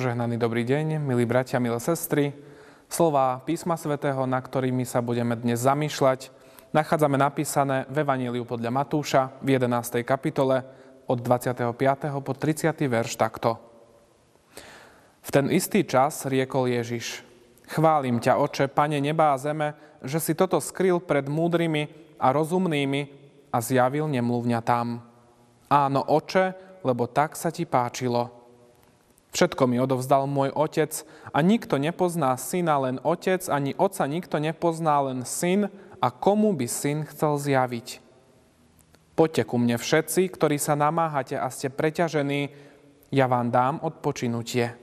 Požehnaný dobrý deň, milí bratia, milé sestry. Slova písma svätého, na ktorými sa budeme dnes zamýšľať, nachádzame napísané v Evaníliu podľa Matúša v 11. kapitole od 25. po 30. verš takto. V ten istý čas riekol Ježiš, chválim ťa, oče, pane neba a zeme, že si toto skryl pred múdrymi a rozumnými a zjavil tam. Áno, oče, lebo tak sa ti páčilo. Všetko mi odovzdal môj otec a nikto nepozná syna len otec, ani oca nikto nepozná len syn a komu by syn chcel zjaviť. Poďte ku mne všetci, ktorí sa namáhate a ste preťažení, ja vám dám odpočinutie.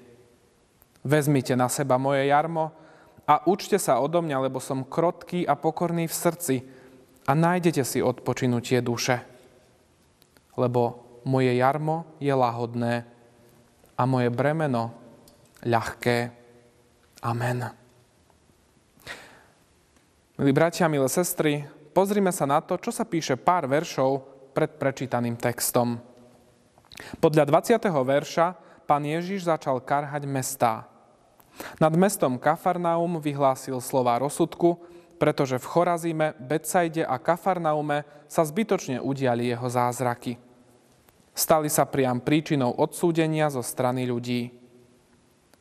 Vezmite na seba moje jarmo a učte sa odo mňa, lebo som krotký a pokorný v srdci a nájdete si odpočinutie duše. Lebo moje jarmo je lahodné a moje bremeno ľahké. Amen. Milí bratia, milé sestry, pozrime sa na to, čo sa píše pár veršov pred prečítaným textom. Podľa 20. verša pán Ježiš začal karhať mestá. Nad mestom Kafarnaum vyhlásil slova rozsudku, pretože v Chorazíme, Betsaide a Kafarnaume sa zbytočne udiali jeho zázraky – stali sa priam príčinou odsúdenia zo strany ľudí.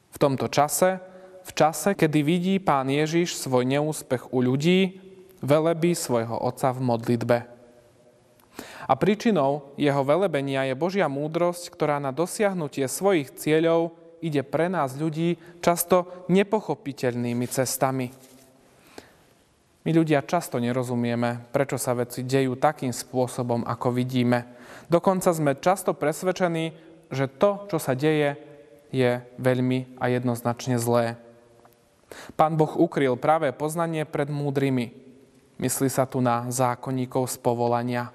V tomto čase, v čase, kedy vidí pán Ježiš svoj neúspech u ľudí, velebí svojho Otca v modlitbe. A príčinou jeho velebenia je Božia múdrosť, ktorá na dosiahnutie svojich cieľov ide pre nás ľudí často nepochopiteľnými cestami. My ľudia často nerozumieme, prečo sa veci dejú takým spôsobom, ako vidíme. Dokonca sme často presvedčení, že to, čo sa deje, je veľmi a jednoznačne zlé. Pán Boh ukryl práve poznanie pred múdrymi. Myslí sa tu na zákonníkov z povolania.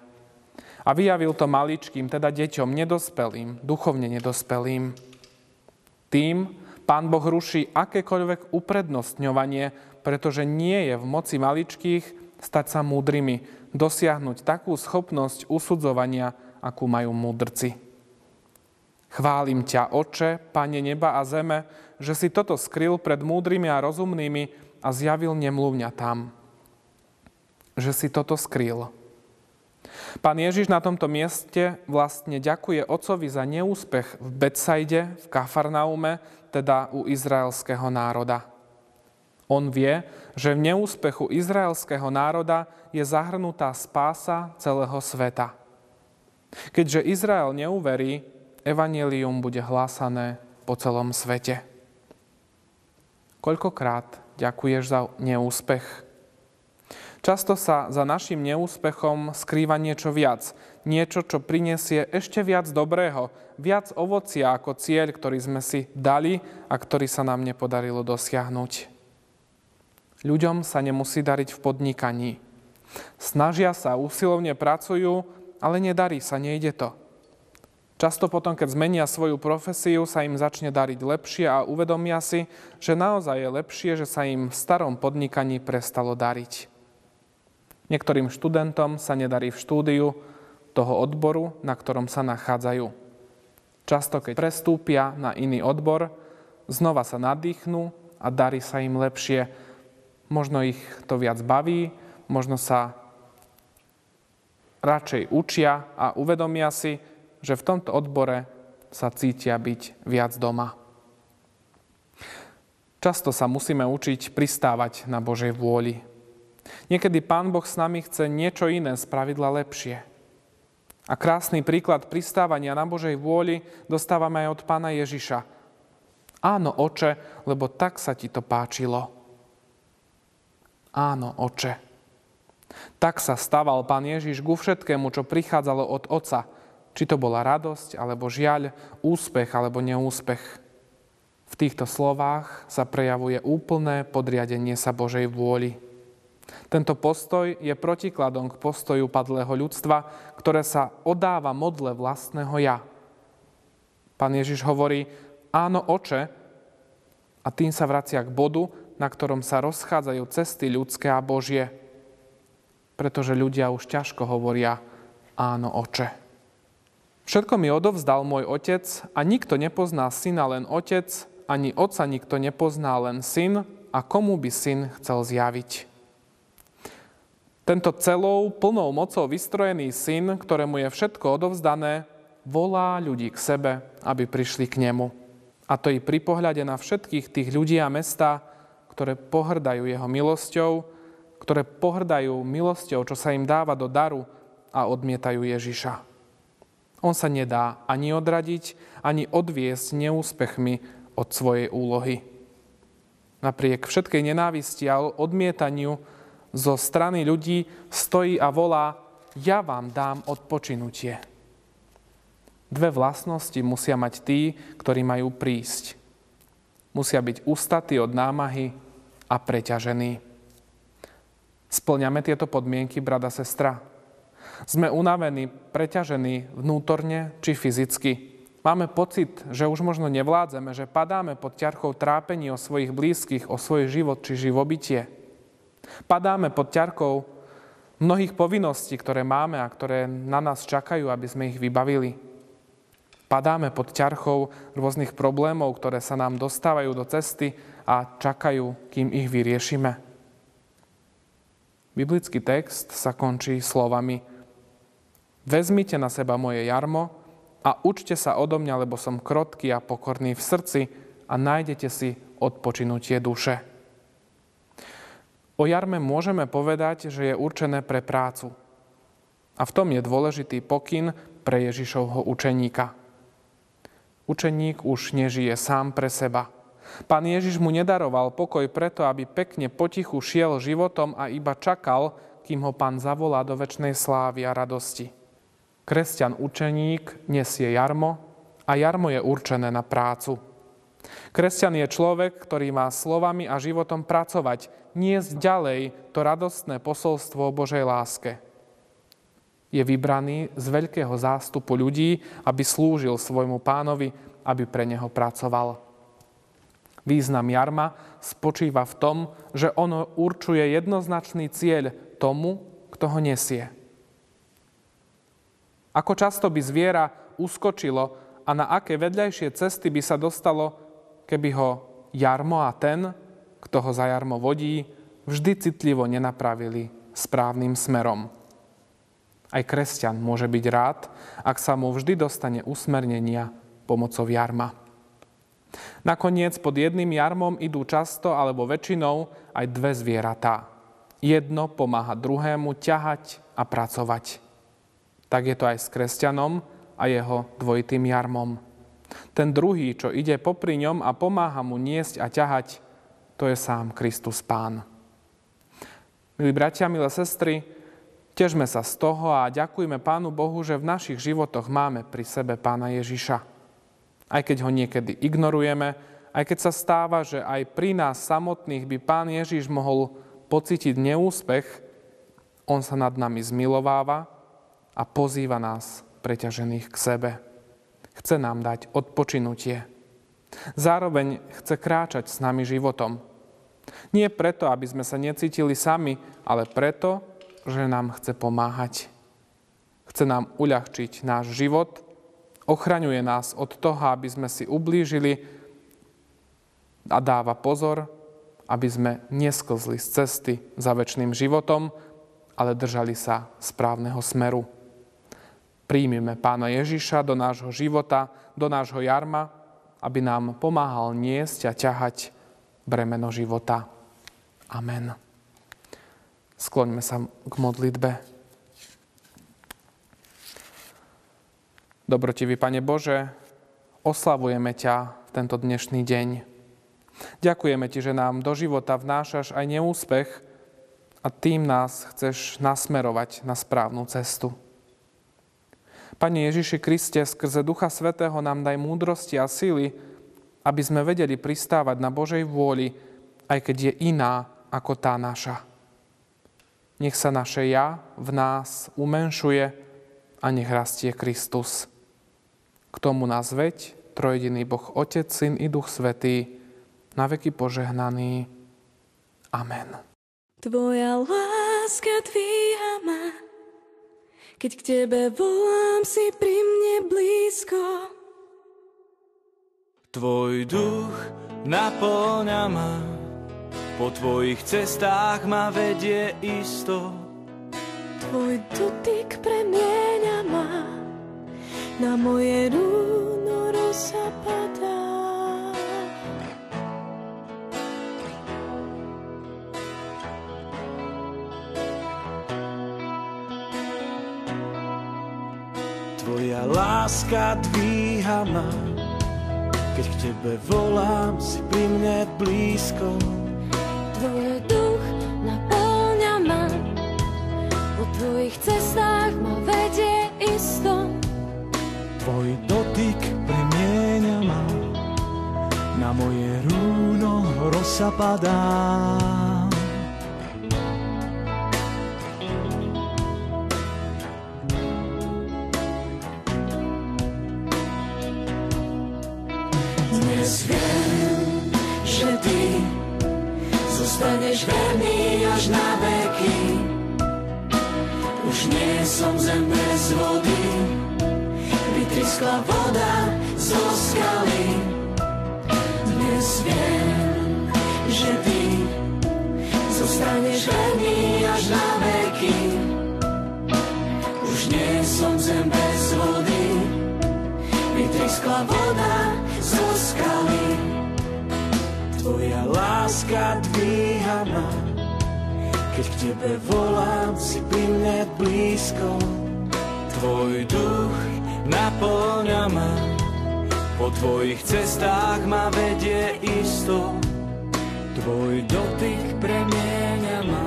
A vyjavil to maličkým, teda deťom, nedospelým, duchovne nedospelým. Tým Pán Boh ruší akékoľvek uprednostňovanie pretože nie je v moci maličkých stať sa múdrymi, dosiahnuť takú schopnosť usudzovania, akú majú múdrci. Chválim ťa, Oče, Pane neba a zeme, že si toto skryl pred múdrymi a rozumnými a zjavil nemluvňa tam. Že si toto skryl. Pán Ježiš na tomto mieste vlastne ďakuje Otcovi za neúspech v Betsaide, v Kafarnaume, teda u izraelského národa. On vie, že v neúspechu izraelského národa je zahrnutá spása celého sveta. Keďže Izrael neuverí, evanelium bude hlásané po celom svete. Koľkokrát ďakuješ za neúspech? Často sa za našim neúspechom skrýva niečo viac. Niečo, čo prinesie ešte viac dobrého, viac ovocia ako cieľ, ktorý sme si dali a ktorý sa nám nepodarilo dosiahnuť. Ľuďom sa nemusí dariť v podnikaní. Snažia sa, usilovne pracujú, ale nedarí sa, nejde to. Často potom, keď zmenia svoju profesiu, sa im začne dariť lepšie a uvedomia si, že naozaj je lepšie, že sa im v starom podnikaní prestalo dariť. Niektorým študentom sa nedarí v štúdiu toho odboru, na ktorom sa nachádzajú. Často, keď prestúpia na iný odbor, znova sa nadýchnú a darí sa im lepšie, možno ich to viac baví, možno sa radšej učia a uvedomia si, že v tomto odbore sa cítia byť viac doma. Často sa musíme učiť pristávať na Božej vôli. Niekedy Pán Boh s nami chce niečo iné z pravidla lepšie. A krásny príklad pristávania na Božej vôli dostávame aj od Pána Ježiša. Áno, oče, lebo tak sa ti to páčilo. Áno, oče. Tak sa stával pán Ježiš ku všetkému, čo prichádzalo od Otca, či to bola radosť, alebo žiaľ, úspech, alebo neúspech. V týchto slovách sa prejavuje úplné podriadenie sa Božej vôli. Tento postoj je protikladom k postoju padlého ľudstva, ktoré sa odáva modle vlastného ja. Pán Ježiš hovorí, áno, oče, a tým sa vracia k bodu, na ktorom sa rozchádzajú cesty ľudské a Božie. Pretože ľudia už ťažko hovoria áno, oče. Všetko mi odovzdal môj otec a nikto nepozná syna len otec, ani otca nikto nepozná len syn a komu by syn chcel zjaviť. Tento celou plnou mocou vystrojený syn, ktorému je všetko odovzdané, volá ľudí k sebe, aby prišli k nemu. A to i pri pohľade na všetkých tých ľudí a mesta, ktoré pohrdajú jeho milosťou, ktoré pohrdajú milosťou, čo sa im dáva do daru a odmietajú Ježiša. On sa nedá ani odradiť, ani odviesť neúspechmi od svojej úlohy. Napriek všetkej nenávisti a odmietaniu zo strany ľudí stojí a volá, ja vám dám odpočinutie. Dve vlastnosti musia mať tí, ktorí majú prísť. Musia byť ústatí od námahy a preťažení. Splňame tieto podmienky, brada, sestra? Sme unavení, preťažení vnútorne či fyzicky. Máme pocit, že už možno nevládzeme, že padáme pod ťarchou trápení o svojich blízkych, o svoj život či živobytie. Padáme pod ťarkou mnohých povinností, ktoré máme a ktoré na nás čakajú, aby sme ich vybavili. Padáme pod ťarchou rôznych problémov, ktoré sa nám dostávajú do cesty a čakajú, kým ich vyriešime. Biblický text sa končí slovami Vezmite na seba moje jarmo a učte sa odo mňa, lebo som krotký a pokorný v srdci a nájdete si odpočinutie duše. O jarme môžeme povedať, že je určené pre prácu. A v tom je dôležitý pokyn pre Ježišovho učeníka. Učeník už nežije sám pre seba. Pán Ježiš mu nedaroval pokoj preto, aby pekne potichu šiel životom a iba čakal, kým ho pán zavolá do väčšnej slávy a radosti. Kresťan učeník nesie jarmo a jarmo je určené na prácu. Kresťan je človek, ktorý má slovami a životom pracovať, niesť ďalej to radostné posolstvo o Božej láske. Je vybraný z veľkého zástupu ľudí, aby slúžil svojmu pánovi, aby pre neho pracoval. Význam jarma spočíva v tom, že ono určuje jednoznačný cieľ tomu, kto ho nesie. Ako často by zviera uskočilo a na aké vedľajšie cesty by sa dostalo, keby ho jarmo a ten, kto ho za jarmo vodí, vždy citlivo nenapravili správnym smerom. Aj kresťan môže byť rád, ak sa mu vždy dostane usmernenia pomocou jarma. Nakoniec pod jedným jarmom idú často alebo väčšinou aj dve zvieratá. Jedno pomáha druhému ťahať a pracovať tak je to aj s kresťanom a jeho dvojitým jarmom. Ten druhý, čo ide popri ňom a pomáha mu niesť a ťahať, to je sám Kristus Pán. Milí bratia, milé sestry, težme sa z toho a ďakujme Pánu Bohu, že v našich životoch máme pri sebe Pána Ježiša. Aj keď ho niekedy ignorujeme, aj keď sa stáva, že aj pri nás samotných by Pán Ježiš mohol pocítiť neúspech, On sa nad nami zmilováva a pozýva nás preťažených k sebe. Chce nám dať odpočinutie. Zároveň chce kráčať s nami životom. Nie preto, aby sme sa necítili sami, ale preto, že nám chce pomáhať. Chce nám uľahčiť náš život, ochraňuje nás od toho, aby sme si ublížili a dáva pozor, aby sme nesklzli z cesty za väčšným životom, ale držali sa správneho smeru. Príjmime Pána Ježiša do nášho života, do nášho jarma, aby nám pomáhal niesť a ťahať bremeno života. Amen. Skloňme sa k modlitbe. Dobrotivý Pane Bože, oslavujeme ťa v tento dnešný deň. Ďakujeme Ti, že nám do života vnášaš aj neúspech a tým nás chceš nasmerovať na správnu cestu. Pane Ježiši Kriste, skrze Ducha Svetého nám daj múdrosti a síly, aby sme vedeli pristávať na Božej vôli, aj keď je iná ako tá naša. Nech sa naše ja v nás umenšuje a nech rastie Kristus. K tomu nás veď, trojediný Boh Otec, Syn i Duch Svetý, na veky požehnaný. Amen. Tvoja láska dvíha ma Keď k tebe volám, si pri mne blízko. Tvoj duch naplňa ma, po tvojich cestách ma vedie isto. Tvoj dotyk premieňa ma, na moje rúno rozsapadá. Tvoja láska dvíha ma, keď k tebe volám, si pri mne blízko. Tvojich cestách ma vedie isto. Tvoj dotyk premieňa ma, na moje rúno rozsapadá. Dnes viem, že ty zostaneš verný až na veky. Už nie som zem bez vody, vytriskla voda zo skaly. Dnes viem, že ty zostaneš verný až na veky. Už nie som zem bez vody, vytriskla voda zo skaly. Tvoja láska dvíha ma, keď k tebe volám, si pri mne blízko. Tvoj duch naplňa ma, po tvojich cestách ma vedie isto. Tvoj dotyk premieňa ma,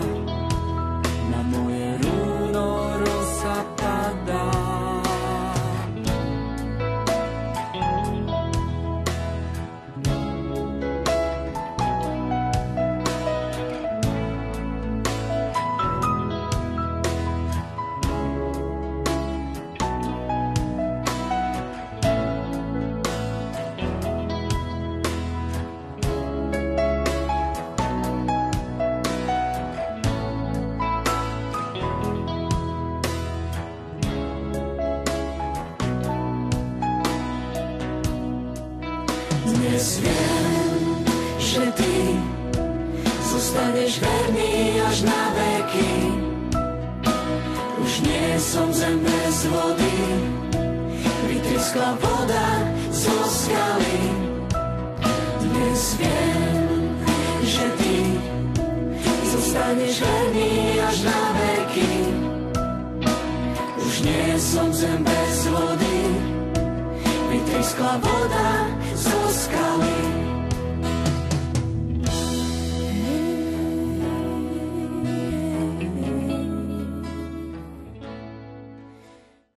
som zem bez vody, vytriskla voda zo skaly. Dnes viem, že ty zostaneš verný až na veky. Už nie som zem bez vody, vytriskla voda zo skaly.